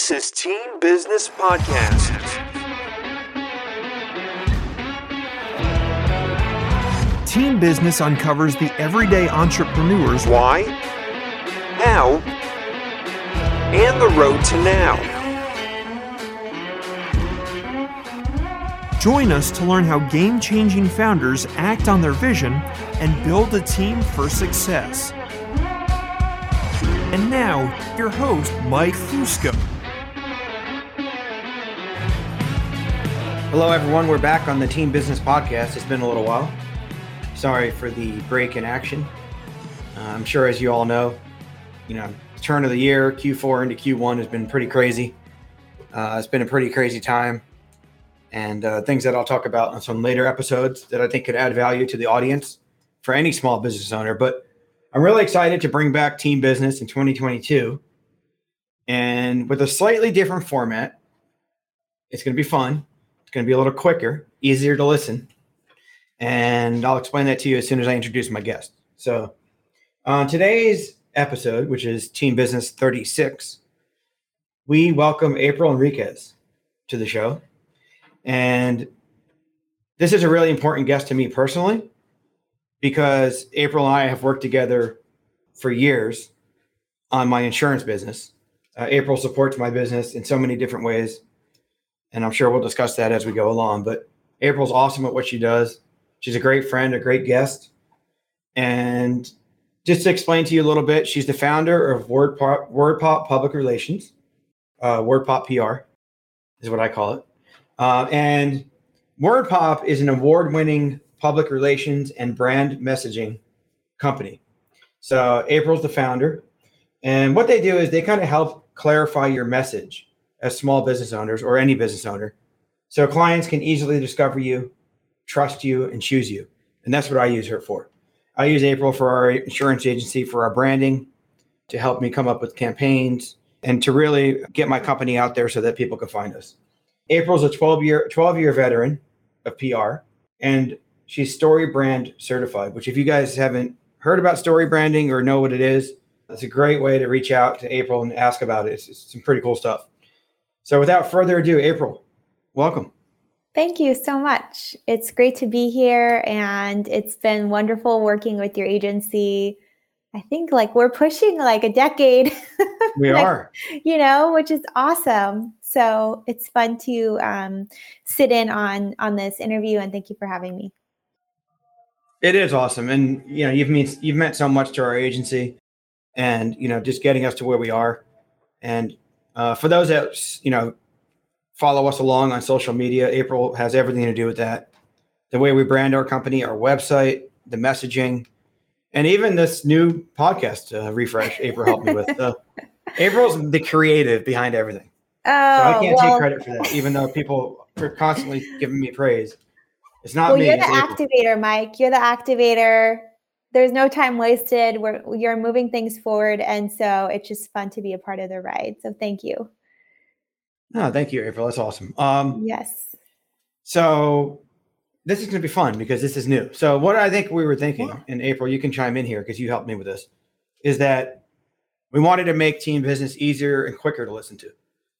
This is Team Business Podcast. Team Business uncovers the everyday entrepreneurs Why, how, and the road to now. Join us to learn how game changing founders act on their vision and build a team for success. And now, your host, Mike Fusco. Hello, everyone. We're back on the Team Business Podcast. It's been a little while. Sorry for the break in action. Uh, I'm sure, as you all know, you know, turn of the year, Q4 into Q1 has been pretty crazy. Uh, it's been a pretty crazy time, and uh, things that I'll talk about on some later episodes that I think could add value to the audience for any small business owner. But I'm really excited to bring back Team Business in 2022, and with a slightly different format. It's going to be fun. It's going to be a little quicker, easier to listen. And I'll explain that to you as soon as I introduce my guest. So, on today's episode, which is Team Business 36, we welcome April Enriquez to the show. And this is a really important guest to me personally because April and I have worked together for years on my insurance business. Uh, April supports my business in so many different ways and I'm sure we'll discuss that as we go along. But April's awesome at what she does. She's a great friend, a great guest. And just to explain to you a little bit, she's the founder of WordPop, WordPop Public Relations, uh, WordPop PR is what I call it. Uh, and WordPop is an award winning public relations and brand messaging company. So April's the founder. And what they do is they kind of help clarify your message as small business owners or any business owner. So clients can easily discover you, trust you, and choose you. And that's what I use her for. I use April for our insurance agency for our branding to help me come up with campaigns and to really get my company out there so that people can find us. April's a 12 year 12 year veteran of PR and she's StoryBrand certified, which if you guys haven't heard about story branding or know what it is, it's a great way to reach out to April and ask about it. It's, it's some pretty cool stuff. So without further ado, April, welcome. Thank you so much. It's great to be here and it's been wonderful working with your agency. I think like we're pushing like a decade. We like, are. You know, which is awesome. So it's fun to um, sit in on on this interview and thank you for having me. It is awesome, and you know you've meant you've meant so much to our agency, and you know just getting us to where we are, and uh, for those that you know follow us along on social media, April has everything to do with that. The way we brand our company, our website, the messaging, and even this new podcast uh, refresh. April helped me with. Uh, April's the creative behind everything. Oh, So I can't well, take credit for that, even though people are constantly giving me praise. It's not well me. you're the April. activator, Mike. You're the activator. There's no time wasted. We're you're moving things forward, and so it's just fun to be a part of the ride. So thank you. No, thank you, April. That's awesome. Um, Yes. So this is going to be fun because this is new. So what I think we were thinking, Yeah. and April, you can chime in here because you helped me with this, is that we wanted to make team business easier and quicker to listen to.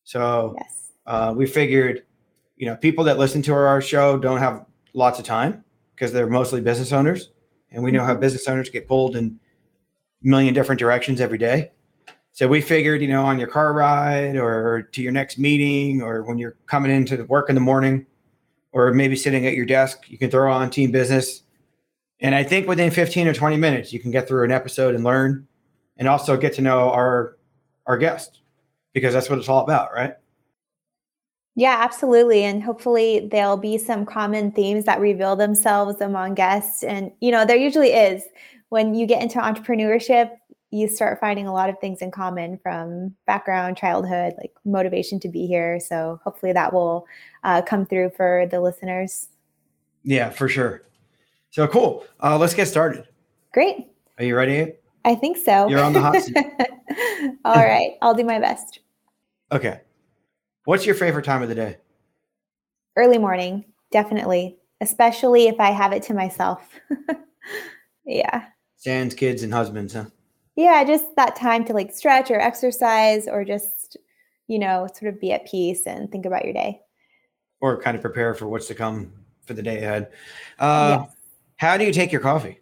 So Yes. uh, we figured, you know, people that listen to our show don't have lots of time because they're mostly business owners, and we know how business owners get pulled in a million different directions every day. So we figured, you know, on your car ride or to your next meeting or when you're coming into work in the morning or maybe sitting at your desk, you can throw on team business. And I think within 15 or 20 minutes, you can get through an episode and learn and also get to know our our guest because that's what it's all about, right? Yeah, absolutely. And hopefully there'll be some common themes that reveal themselves among guests. And, you know, there usually is. When you get into entrepreneurship, you start finding a lot of things in common from background, childhood, like motivation to be here. So hopefully that will uh, come through for the listeners. Yeah, for sure. So cool. Uh, let's get started. Great. Are you ready? I think so. You're on the hot seat. All right. I'll do my best. Okay. What's your favorite time of the day? Early morning, definitely, especially if I have it to myself. yeah. Sans kids and husbands, huh? Yeah, just that time to like stretch or exercise or just, you know, sort of be at peace and think about your day. Or kind of prepare for what's to come for the day ahead. Uh, yes. How do you take your coffee?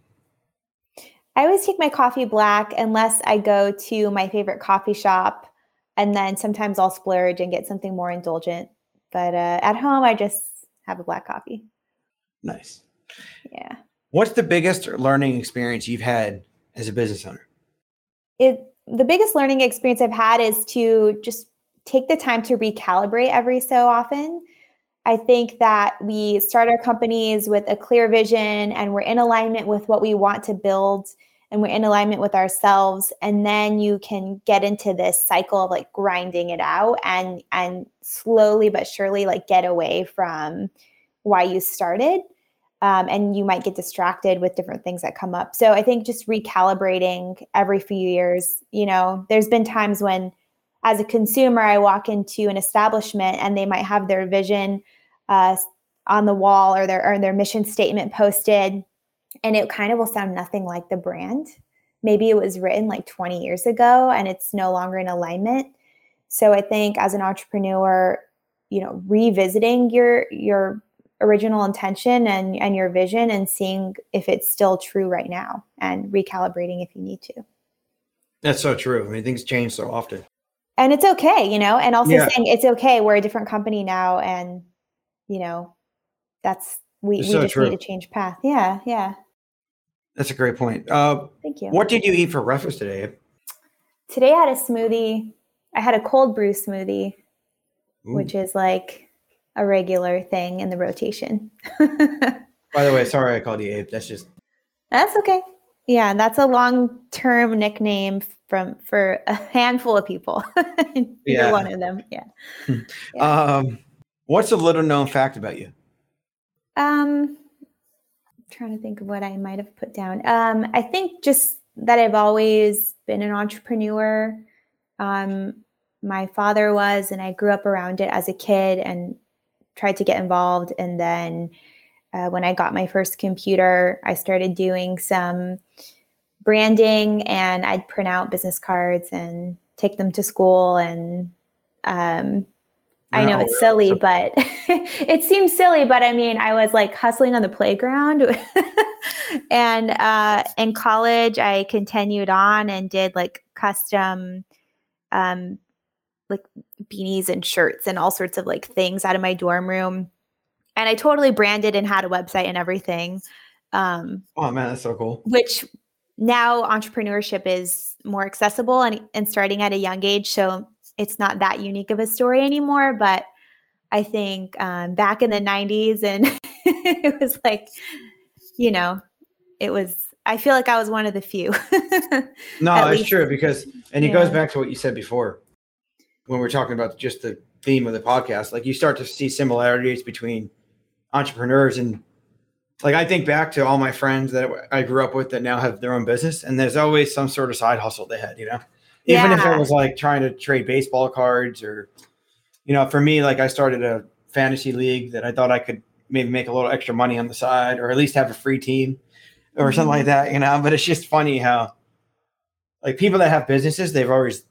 I always take my coffee black unless I go to my favorite coffee shop. And then sometimes I'll splurge and get something more indulgent. But uh, at home, I just have a black coffee. Nice. Yeah. What's the biggest learning experience you've had as a business owner? It the biggest learning experience I've had is to just take the time to recalibrate every so often. I think that we start our companies with a clear vision and we're in alignment with what we want to build and we're in alignment with ourselves and then you can get into this cycle of like grinding it out and and slowly but surely like get away from why you started um, and you might get distracted with different things that come up. So i think just recalibrating every few years you know there's been times when as a consumer i walk into an establishment and they might have their vision uh, on the wall or their or their mission statement posted and it kind of will sound nothing like the brand. Maybe it was written like 20 years ago and it's no longer in alignment. So I think as an entrepreneur, you know, revisiting your your original intention and and your vision and seeing if it's still true right now and recalibrating if you need to. That's so true. I mean, things change so often. And it's okay, you know, and also yeah. saying it's okay. We're a different company now and you know, that's we, we so just true. need to change path. Yeah, yeah. That's a great point. Uh, Thank you. What did you eat for breakfast today? Today I had a smoothie. I had a cold brew smoothie, Ooh. which is like a regular thing in the rotation. By the way, sorry I called you Abe. That's just That's okay. Yeah, that's a long-term nickname from for a handful of people. yeah. one of them. Yeah. yeah. Um, what's a little known fact about you? Um, trying to think of what I might have put down. Um, I think just that I've always been an entrepreneur. Um, my father was, and I grew up around it as a kid and tried to get involved. And then uh, when I got my first computer, I started doing some branding and I'd print out business cards and take them to school and um, I know it's silly, but it seems silly, but I mean, I was like hustling on the playground. and uh, in college, I continued on and did like custom, um, like beanies and shirts and all sorts of like things out of my dorm room. And I totally branded and had a website and everything. Um, oh man, that's so cool. Which now entrepreneurship is more accessible and, and starting at a young age. So it's not that unique of a story anymore. But I think um, back in the 90s, and it was like, you know, it was, I feel like I was one of the few. no, it's true because, and it yeah. goes back to what you said before when we're talking about just the theme of the podcast. Like you start to see similarities between entrepreneurs and like I think back to all my friends that I grew up with that now have their own business, and there's always some sort of side hustle they had, you know even yeah. if it was like trying to trade baseball cards or you know for me like i started a fantasy league that i thought i could maybe make a little extra money on the side or at least have a free team or mm-hmm. something like that you know but it's just funny how like people that have businesses they've always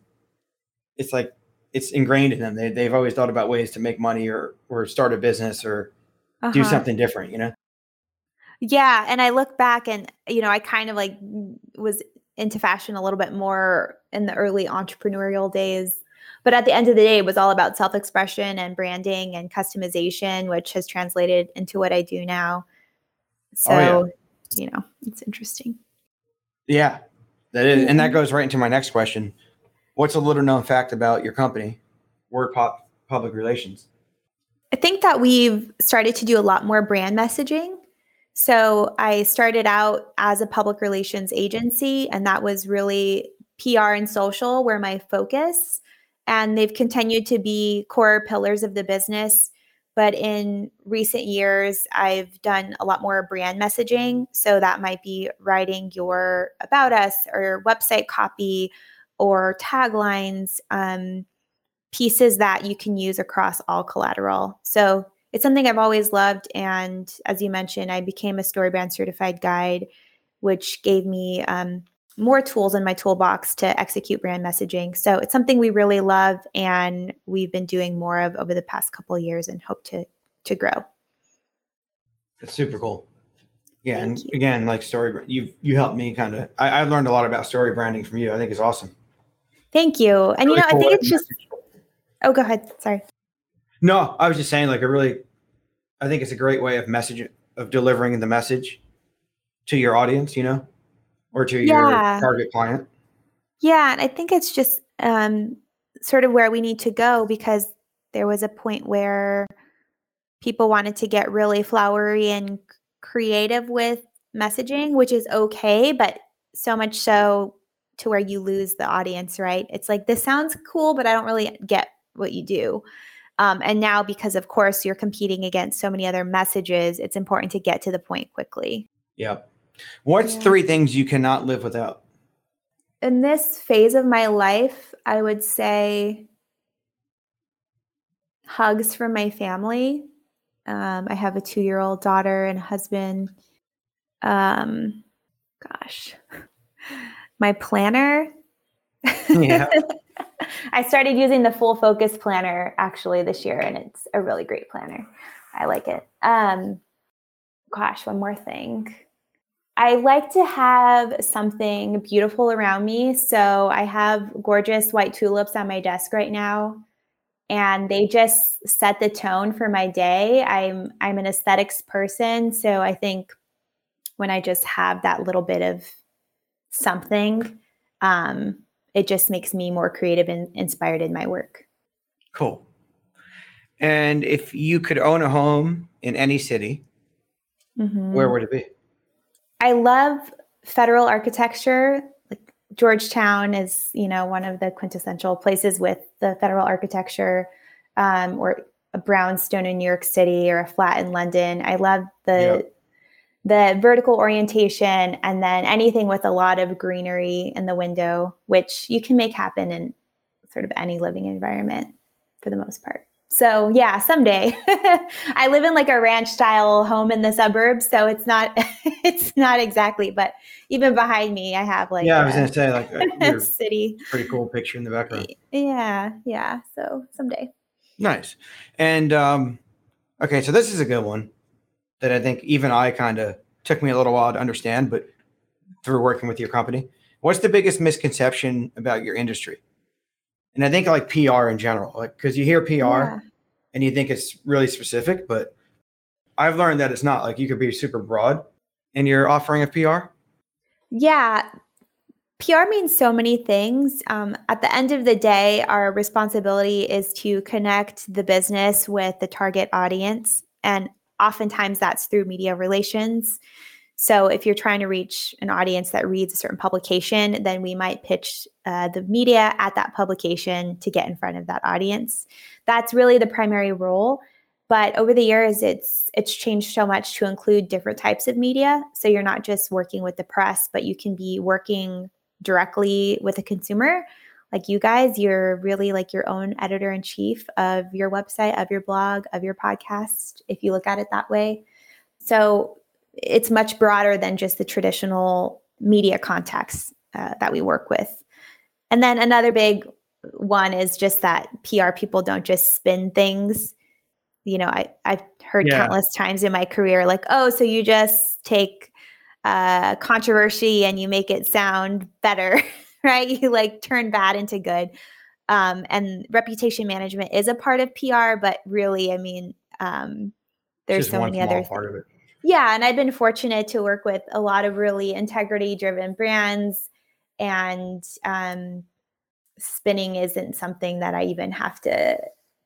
it's like it's ingrained in them they, they've always thought about ways to make money or or start a business or uh-huh. do something different you know yeah and i look back and you know i kind of like was into fashion a little bit more in the early entrepreneurial days. But at the end of the day, it was all about self expression and branding and customization, which has translated into what I do now. So, oh, yeah. you know, it's interesting. Yeah, that is, and that mm-hmm. goes right into my next question. What's a little known fact about your company, WordPop Public Relations? I think that we've started to do a lot more brand messaging so I started out as a public relations agency, and that was really PR and social were my focus. And they've continued to be core pillars of the business. But in recent years, I've done a lot more brand messaging. So that might be writing your about us or your website copy or taglines, um, pieces that you can use across all collateral. So it's something I've always loved. And as you mentioned, I became a StoryBrand certified guide, which gave me um, more tools in my toolbox to execute brand messaging. So it's something we really love and we've been doing more of over the past couple of years and hope to to grow. That's super cool. Yeah, Thank and you. again, like story, you you helped me kind of. I, have learned a lot about story branding from you. I think it's awesome. Thank you. And really you know, cool I think it's just. Oh, go ahead. Sorry. No, I was just saying, like, a really, I think it's a great way of message of delivering the message to your audience. You know, or to yeah. your target client. Yeah, and I think it's just um, sort of where we need to go because there was a point where people wanted to get really flowery and creative with messaging, which is okay, but so much so to where you lose the audience, right? It's like, this sounds cool, but I don't really get what you do. Um, and now, because of course you're competing against so many other messages, it's important to get to the point quickly. Yeah. What's yeah. three things you cannot live without? In this phase of my life, I would say hugs from my family. Um, I have a two year old daughter and husband. Um, gosh, my planner. Yeah. I started using the full focus planner actually this year, and it's a really great planner. I like it. Um, gosh, one more thing. I like to have something beautiful around me. So I have gorgeous white tulips on my desk right now and they just set the tone for my day. I'm I'm an aesthetics person, so I think when I just have that little bit of something, um, it just makes me more creative and inspired in my work. Cool. And if you could own a home in any city, mm-hmm. where would it be? I love federal architecture. Like Georgetown is, you know, one of the quintessential places with the federal architecture, um, or a brownstone in New York City or a flat in London. I love the yep. The vertical orientation and then anything with a lot of greenery in the window, which you can make happen in sort of any living environment for the most part. So yeah, someday. I live in like a ranch style home in the suburbs, so it's not it's not exactly, but even behind me I have like Yeah, I was going to say like a city. Pretty cool picture in the background. Yeah, yeah, so someday. Nice. And um okay, so this is a good one that I think even I kind of took me a little while to understand, but through working with your company. What's the biggest misconception about your industry? and I think like PR in general, like because you hear PR yeah. and you think it's really specific, but I've learned that it's not. Like you could be super broad in your offering of PR. Yeah, PR means so many things. Um, at the end of the day, our responsibility is to connect the business with the target audience, and oftentimes that's through media relations. So if you're trying to reach an audience that reads a certain publication, then we might pitch uh, the media at that publication to get in front of that audience. That's really the primary role. But over the years, it's it's changed so much to include different types of media. So you're not just working with the press, but you can be working directly with a consumer. Like you guys, you're really like your own editor in chief of your website, of your blog, of your podcast, if you look at it that way. So it's much broader than just the traditional media context uh, that we work with. And then another big one is just that PR people don't just spin things. You know, I, I've heard yeah. countless times in my career, like, oh, so you just take uh, controversy and you make it sound better, right? You like turn bad into good. Um, and reputation management is a part of PR, but really, I mean, um, there's so many other part of it yeah, and I've been fortunate to work with a lot of really integrity driven brands and um, spinning isn't something that I even have to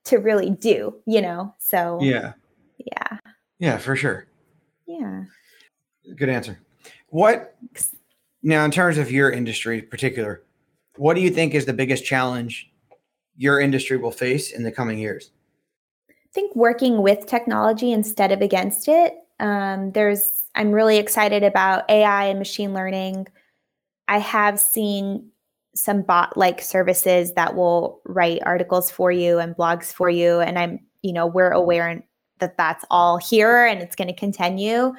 to really do, you know. So Yeah. Yeah. Yeah, for sure. Yeah. Good answer. What now in terms of your industry in particular, what do you think is the biggest challenge your industry will face in the coming years? I think working with technology instead of against it um, there's I'm really excited about AI and machine learning. I have seen some bot like services that will write articles for you and blogs for you and i'm you know we're aware that that's all here and it's going to continue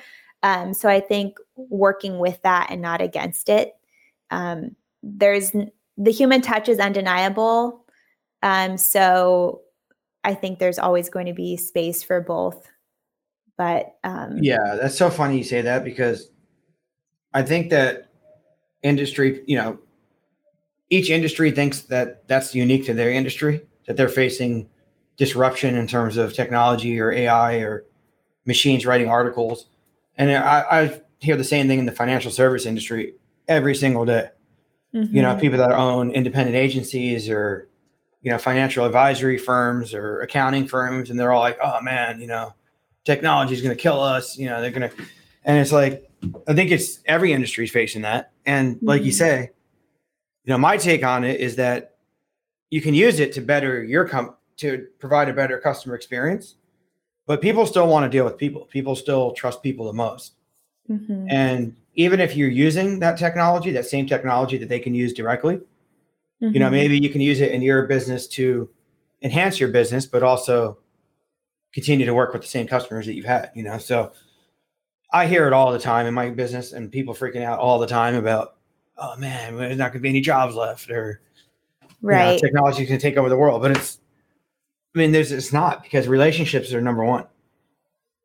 um, so i think working with that and not against it um, there's the human touch is undeniable. Um, so I think there's always going to be space for both. But um, yeah, that's so funny you say that because I think that industry, you know, each industry thinks that that's unique to their industry, that they're facing disruption in terms of technology or AI or machines writing articles. And I, I hear the same thing in the financial service industry every single day. Mm-hmm. You know, mm-hmm. people that own independent agencies or, you know, financial advisory firms or accounting firms, and they're all like, oh man, you know, technology is going to kill us. You know, they're going to, and it's like, I think it's every industry is facing that. And like mm-hmm. you say, you know, my take on it is that you can use it to better your com to provide a better customer experience, but people still want to deal with people. People still trust people the most. Mm-hmm. And even if you're using that technology, that same technology that they can use directly, mm-hmm. you know, mm-hmm. maybe you can use it in your business to enhance your business, but also continue to work with the same customers that you've had, you know. So I hear it all the time in my business and people freaking out all the time about, oh man, there's not gonna be any jobs left or right. You know, technology can take over the world. But it's I mean, there's it's not because relationships are number one.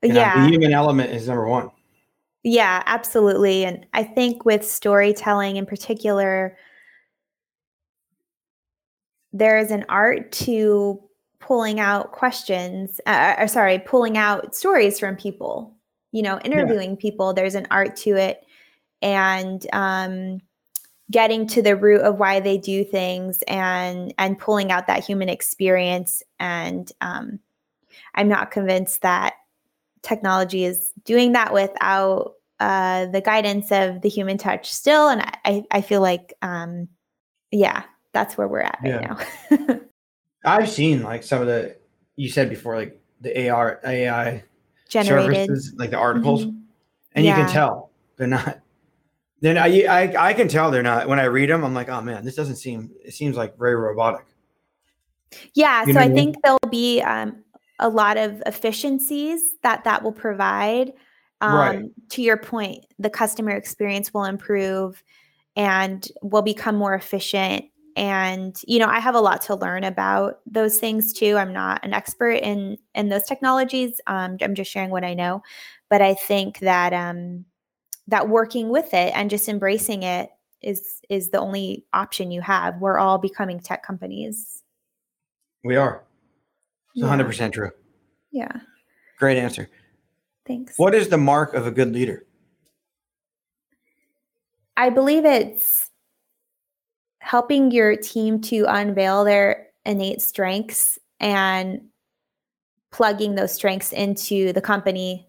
You yeah. Know, the human element is number one. Yeah, absolutely. And I think with storytelling in particular, there is an art to pulling out questions, uh, or sorry, pulling out stories from people, you know, interviewing yeah. people. There's an art to it. And, um, getting to the root of why they do things and and pulling out that human experience and um, i'm not convinced that technology is doing that without uh, the guidance of the human touch still and i i feel like um, yeah that's where we're at right yeah. now i've seen like some of the you said before like the ar ai Generated. services like the articles mm-hmm. and yeah. you can tell they're not then I, I I can tell they're not. When I read them, I'm like, oh man, this doesn't seem. It seems like very robotic. Yeah, you so I, I mean? think there'll be um, a lot of efficiencies that that will provide. Um, right. To your point, the customer experience will improve, and will become more efficient. And you know, I have a lot to learn about those things too. I'm not an expert in in those technologies. Um, I'm just sharing what I know, but I think that um, that working with it and just embracing it is is the only option you have. We're all becoming tech companies. We are. It's yeah. 100% true. Yeah. Great answer. Thanks. What is the mark of a good leader? I believe it's helping your team to unveil their innate strengths and plugging those strengths into the company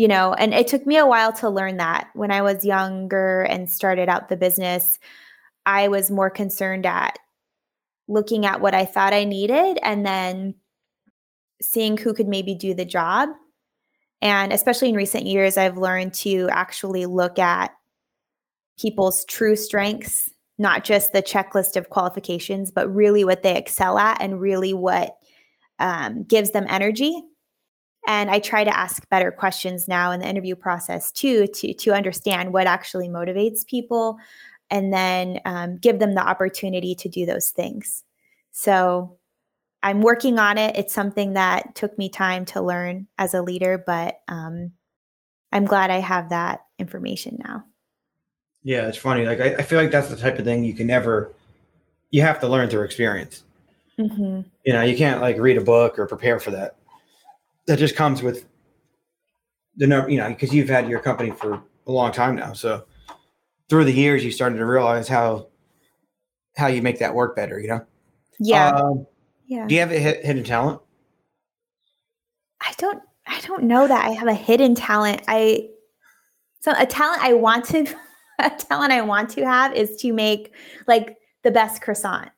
you know, and it took me a while to learn that. When I was younger and started out the business, I was more concerned at looking at what I thought I needed and then seeing who could maybe do the job. And especially in recent years, I've learned to actually look at people's true strengths, not just the checklist of qualifications, but really what they excel at and really what um, gives them energy and i try to ask better questions now in the interview process too to to understand what actually motivates people and then um, give them the opportunity to do those things. So i'm working on it. It's something that took me time to learn as a leader but um, i'm glad i have that information now. Yeah it's funny. Like I, I, feel like that's the type of thing you can never you have to learn through experience. Mm-hmm. you know you can't like read a book or prepare for that that just comes with the number, you know, because you've had your company for a long time now. So through the years, you started to realize how how you make that work better. You know. Yeah. Um, yeah. Do you have a hidden talent? I don't. I don't know that I have a hidden talent. I so a talent I want to a talent I want to have is to make like the best croissant.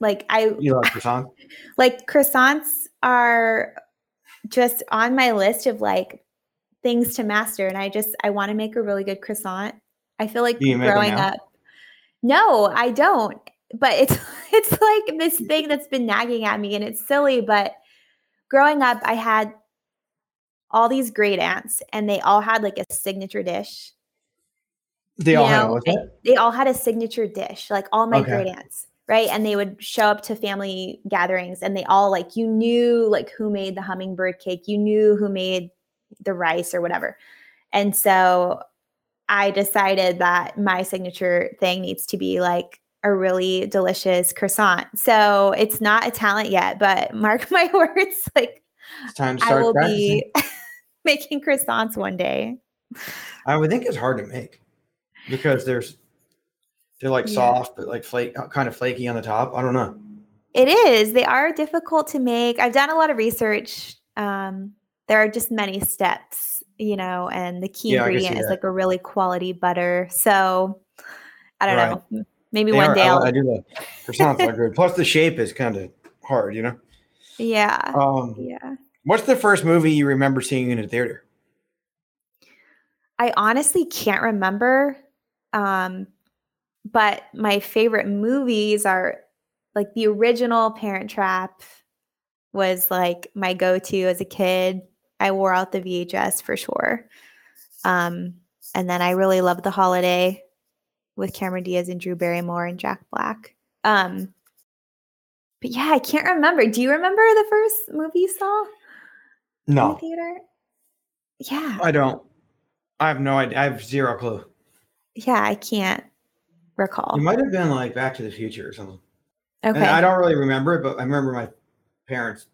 Like I You love croissant? Like croissants are just on my list of like things to master. And I just, I want to make a really good croissant. I feel like growing up. No, I don't. But it's it's like this thing that's been nagging at me and it's silly, but growing up I had all these great aunts and they all had like a signature dish. They you all had know, what's and they all had a signature dish, like all my Okay. great aunts, right? And they would show up to family gatherings and they all like you knew like who made the hummingbird cake, you knew who made the rice or whatever. And so I decided that my signature thing needs to be like a really delicious croissant. So it's not a talent yet, but mark my words, like It's time to I will practicing. be making croissants one day. I would think it's hard to make because there's they're like Yeah. soft but like flake kind of flaky on the top. I don't know. It is. They are difficult to make. I've done a lot of research. Um, there are just many steps, you know, and the key Yeah, I can see ingredient is like a really quality butter. So I don't Right. know. Maybe They one are- day I, I'll. I do the croissants are good. Plus the shape is kind of hard, you know. yeah. Um, Yeah. what's the first movie you remember seeing in a theater? I honestly can't remember. Um, but my favorite movies are like the original Parent Trap was like my go-to as a kid. I wore out the VHS for sure. Um, and then I really loved The Holiday with Cameron Diaz and Drew Barrymore and Jack Black. Um, but yeah, I can't remember. Do you remember the first movie you saw in the No, theater? Yeah. I don't. I have no idea. I have zero clue. Yeah, I can't recall. It might have been like Back to the Future or something. Okay. And I don't really remember it, but I remember my parents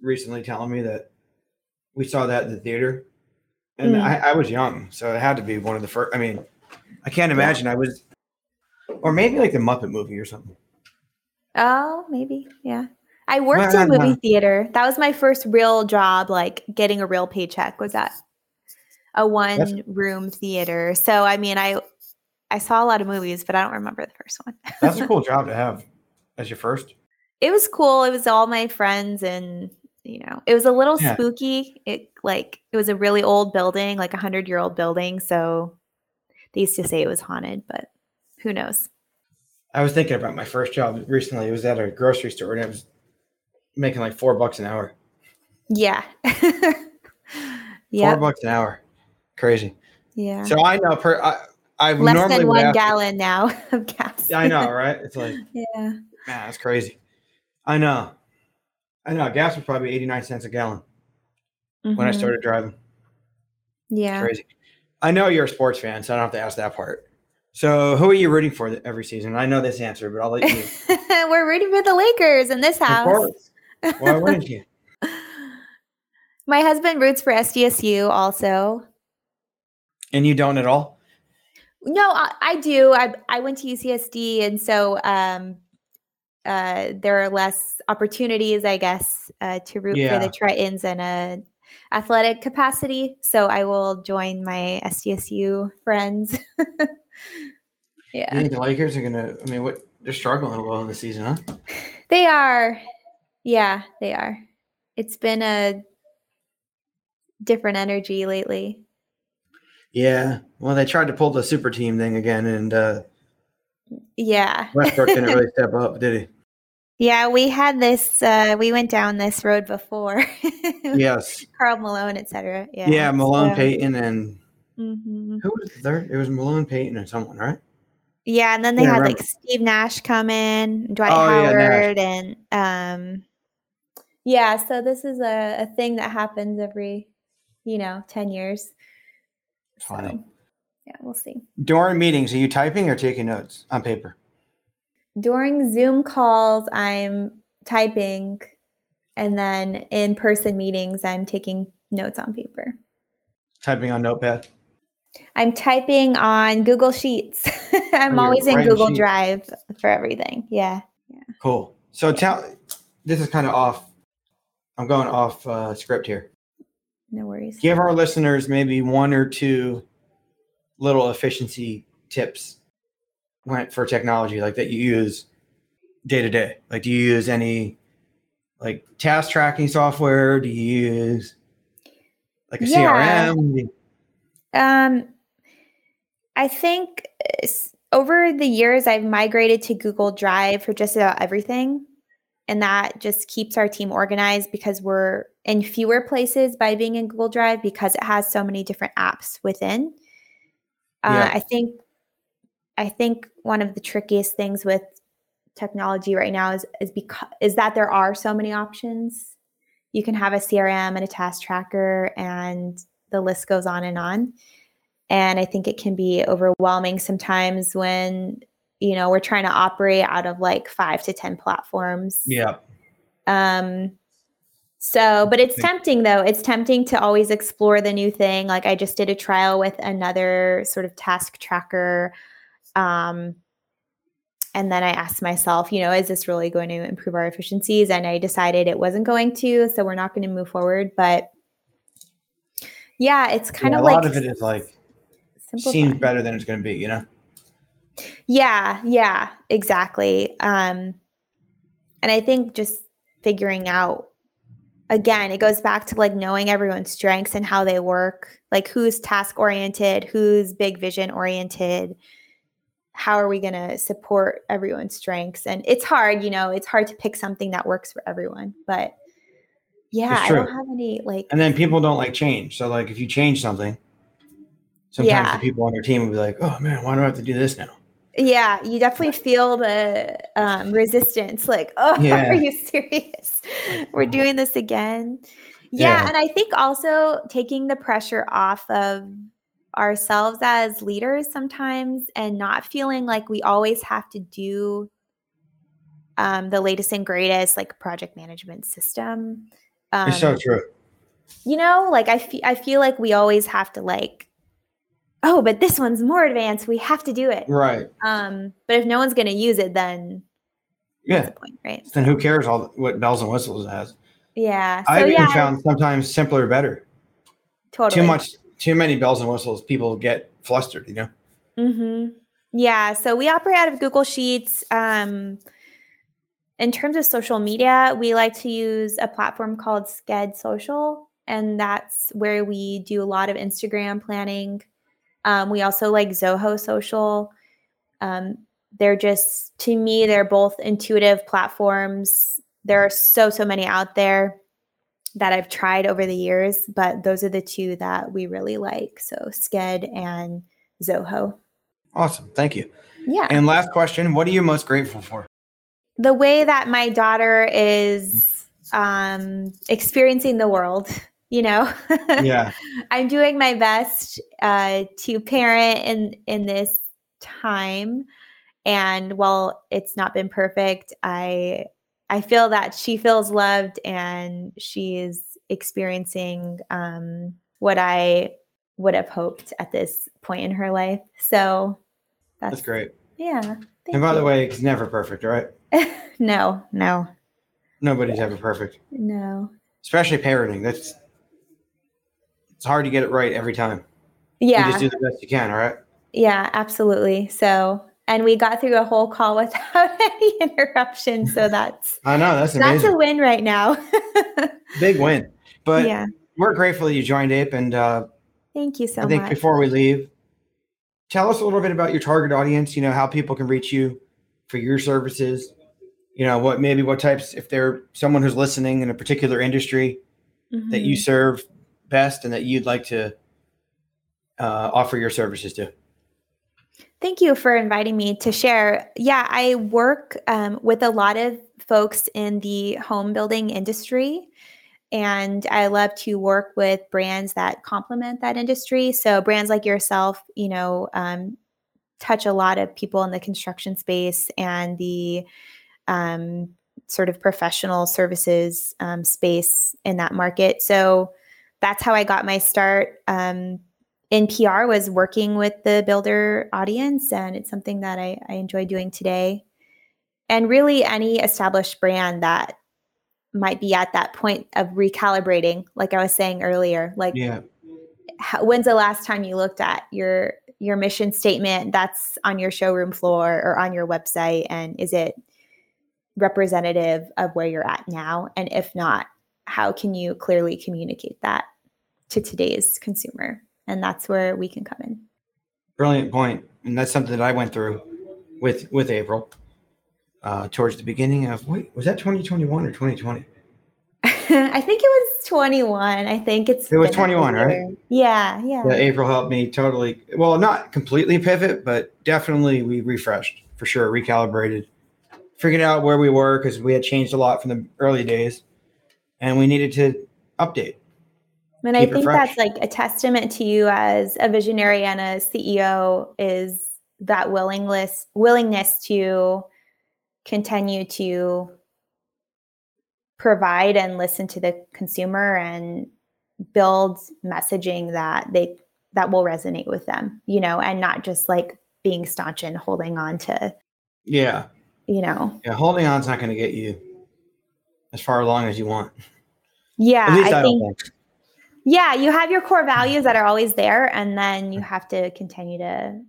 recently telling me that we saw that in the theater. And Mm. I, I was young, so it had to be one of the first. I mean, I can't imagine I was, or maybe like the Muppet movie or something. Oh, maybe. Yeah. I worked Well, in a movie uh, theater. That was my first real job, like getting a real paycheck was at a one room theater. So I mean I I saw a lot of movies, but I don't remember the first one. That's a cool job to have as your first. it was cool. It was all my friends and you know, it was a little Yeah. spooky. It like it was a really old building, like a hundred year old building. So they used to say it was haunted, but who knows? I was thinking about my first job recently. It was at a grocery store, and it was making like four bucks an hour. Yeah. yeah. Four bucks an hour, crazy. Yeah. So I know per I I Less normally than one gallon now of gas. Yeah, I know, right? It's like yeah. man, that's crazy. I know, I know. Gas was probably eighty nine cents a gallon when I Mhm. started driving. Yeah. Crazy. I know you're a sports fan, so I don't have to ask that part. So who are you rooting for every season? I know this answer, but I'll let you. We're rooting for the Lakers in this house. Why wouldn't you? My husband roots for SDSU also. And you don't at all? No, I, I do. I I went to UCSD, and so um, uh, there are less opportunities, I guess, uh, to root for the Tritons in a athletic capacity. So I will join my SDSU friends. Yeah, you think the Lakers are gonna? I mean, what they're struggling a little in the season, huh? they are. Yeah, they are. It's been a different energy lately. Yeah. Well, they tried to pull the super team thing again, and uh, Yeah. Westbrook didn't really step up, did he? Yeah, we had this. Uh, we went down this road before. Yes. Karl Malone, etc. Yeah. Yeah, Malone, so- Payton, and mhm. who was the third? It was Malone, Payton, and someone, right? Yeah, and then they Yeah, had like Steve Nash come in, Dwight Oh, yeah, Howard, and um, yeah. So this is a, a thing that happens every, you know, ten years. So, yeah, we'll see. During meetings, are you typing or taking notes on paper? During Zoom calls, I'm typing, and then in person meetings, I'm taking notes on paper. Typing on Notepad. I'm typing on Google Sheets. I'm you're always in Google. Drive for everything. Yeah. Cool. So tell. This is kind of off. I'm going off uh, script here. No worries. Give our listeners maybe one or two little efficiency tips for technology, like that you use day to day. Like, do you use any like task tracking software? Do you use like a Yeah. CRM? Um, I think over the years, I've migrated to Google Drive for just about everything. And that just keeps our team organized because we're in fewer places by being in Google Drive because it has so many different apps within. Uh, Yeah. I think I think one of the trickiest things with technology right now is is because is that there are so many options. You can have a CRM and a task tracker and the list goes on and on. And I think it can be overwhelming sometimes when you know we're trying to operate out of like 5 to 10 platforms. Yeah. Um so, but it's tempting though. It's tempting to always explore the new thing. Like I just did a trial with another sort of task tracker. Um, and then I asked myself, you know, is this really going to improve our efficiencies? And I decided it wasn't going to. So we're not going to move forward. But yeah, it's kind Yeah, of a like a lot of it is like seems better than it's going to be. You know. Yeah, yeah, exactly. Um, and I think just figuring out again, it goes back to like knowing everyone's strengths and how they work, like who's task oriented, who's big vision oriented. How are we going to support everyone's strengths? And it's hard, you know, it's hard to pick something that works for everyone. But yeah, I don't have any like, And then people don't like change. So like if you change something, sometimes Yeah. the people on your team will be like, "Oh man, why do I have to do this now?" Yeah, you definitely feel the um, resistance like, oh, Yeah. are you serious? We're doing this again. Yeah, Yeah. and I think also taking the pressure off of ourselves as leaders sometimes and not feeling like we always have to do um, the latest and greatest like project management system. Um, it's so true. you know, like I fe- I feel like we always have to like, oh, but this one's more advanced. We have to do it. Right. Um, but if no one's going to use it, then Yeah. the point, right? Then who cares all what bells and whistles it has? Yeah. So I've yeah, even found sometimes simpler better. totally. Too much, too many bells and whistles, people get flustered. You know. Mm-hmm. Yeah. So we operate out of Google Sheets. Um, in terms of social media, we like to use a platform called Sked Social, and that's where we do a lot of Instagram planning. Um, we also like Zoho Social. Um, they're just, to me, they're both intuitive platforms. There are so, so many out there that I've tried over the years, but those are the two that we really like. So Sked and Zoho. Awesome. Thank you. Yeah. And last question: What are you most grateful for? the way that my daughter is um, experiencing the world, you know, Yeah. I'm doing my best uh, to parent in in this time, and while it's not been perfect, I I feel that she feels loved and she is experiencing um, what I would have hoped at this point in her life. So that's, That's great. Yeah. And by the way, it's never perfect, right? no, no, Nobody's ever perfect, no. especially parenting. That's it's hard to get it right every time. Yeah. You just do the best you can. All right. Yeah, absolutely. So, and we got through a whole call without any interruption. So that's I know that's that's a win right now. Big win. But yeah. we're grateful that you joined Ape, and uh, Thank you so much. I think much. before we leave, tell us a little bit about your target audience. You know how people can reach you for your services. You know what maybe what types if they're someone who's listening in a particular industry that you Mhm. serve best and that you'd like to uh, offer your services to. Thank you for inviting me to share. Yeah, I work um, with a lot of folks in the home building industry, and I love to work with brands that complement that industry. So, brands like yourself, you know, um, touch a lot of people in the construction space and the um, sort of professional services um, space in that market. So, that's how I got my start. Um, in PR was working with the builder audience, and it's something that I, I enjoy doing today. And really, any established brand that might be at that point of recalibrating, like I was saying earlier, like Yeah. how, when's the last time you looked at your your mission statement that's on your showroom floor or on your website, and is it representative of where you're at now? And if not, how can you clearly communicate that to today's consumer? And that's where we can come in. Brilliant point, and that's something that I went through with with April uh, towards the beginning of wait was that 2021 or 2020? I think it was 21. I think it's It was 21, right? Yeah, yeah. Yeah, April helped me totally. Well, not completely pivot, but definitely we refreshed for sure, recalibrated, figured out where we were because we had changed a lot from the early days, and we needed to update. And I think that's like a testament to you as a visionary and a CEO is that willingness willingness to continue to provide and listen to the consumer and build messaging that they that will resonate with them, you know, and not just like being staunch and holding on to, Yeah, you know. yeah. Holding on's not going to get you as far along as you want. Yeah, I, I think think. yeah you have your core values that are always there and then you have to continue to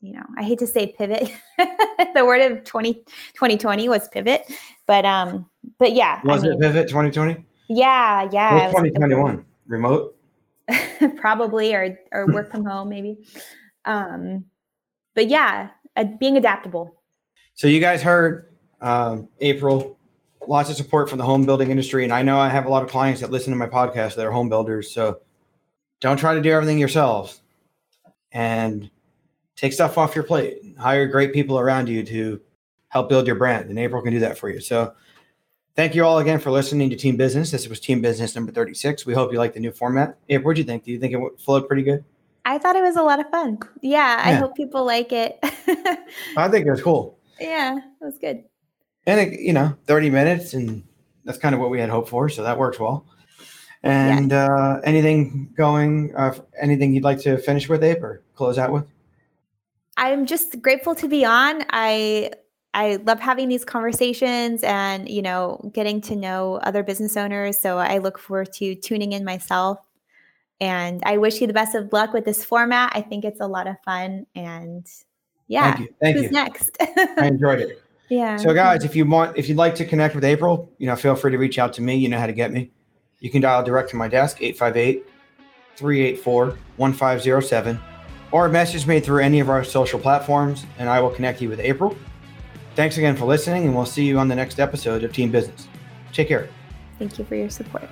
you know i hate to say pivot the word of 20, 2020 was pivot but um but yeah I Was it pivot 2020? yeah yeah What's it was- 2021? Remote? probably or or work from home maybe um but yeah uh, being adaptable So you guys heard um, April, lots of support from the home building industry, and I know I have a lot of clients that listen to my podcast that are home builders. So don't try to do everything yourselves, and take stuff off your plate. Hire great people around you to help build your brand, and April can do that for you. So thank you all again for listening to Team Business. This was Team Business number thirty-six. We hope you like the new format. April, what do you think? Do you think it flowed pretty good? i thought it was a lot of fun yeah, i hope people like it I think it was cool. yeah it was good and it, you know 30 minutes and that's kind of what we had hoped for so that works well and uh anything going uh anything you'd like to finish with abe or close out with I'm just grateful to be on. I I love having these conversations and you know getting to know other business owners. So I look forward to tuning in myself. And I wish you the best of luck with this format. I think it's a lot of fun. And yeah, thank you thank who's you next? i enjoyed it yeah. so guys if you want if you'd like to connect with april you know feel free to reach out to me. You know how to get me. You can dial direct to my desk 858 384 1507 or message me through any of our social platforms and i will connect you with april. Thanks again for listening and we'll see you on the next episode of team business. Take care. Thank you for your support.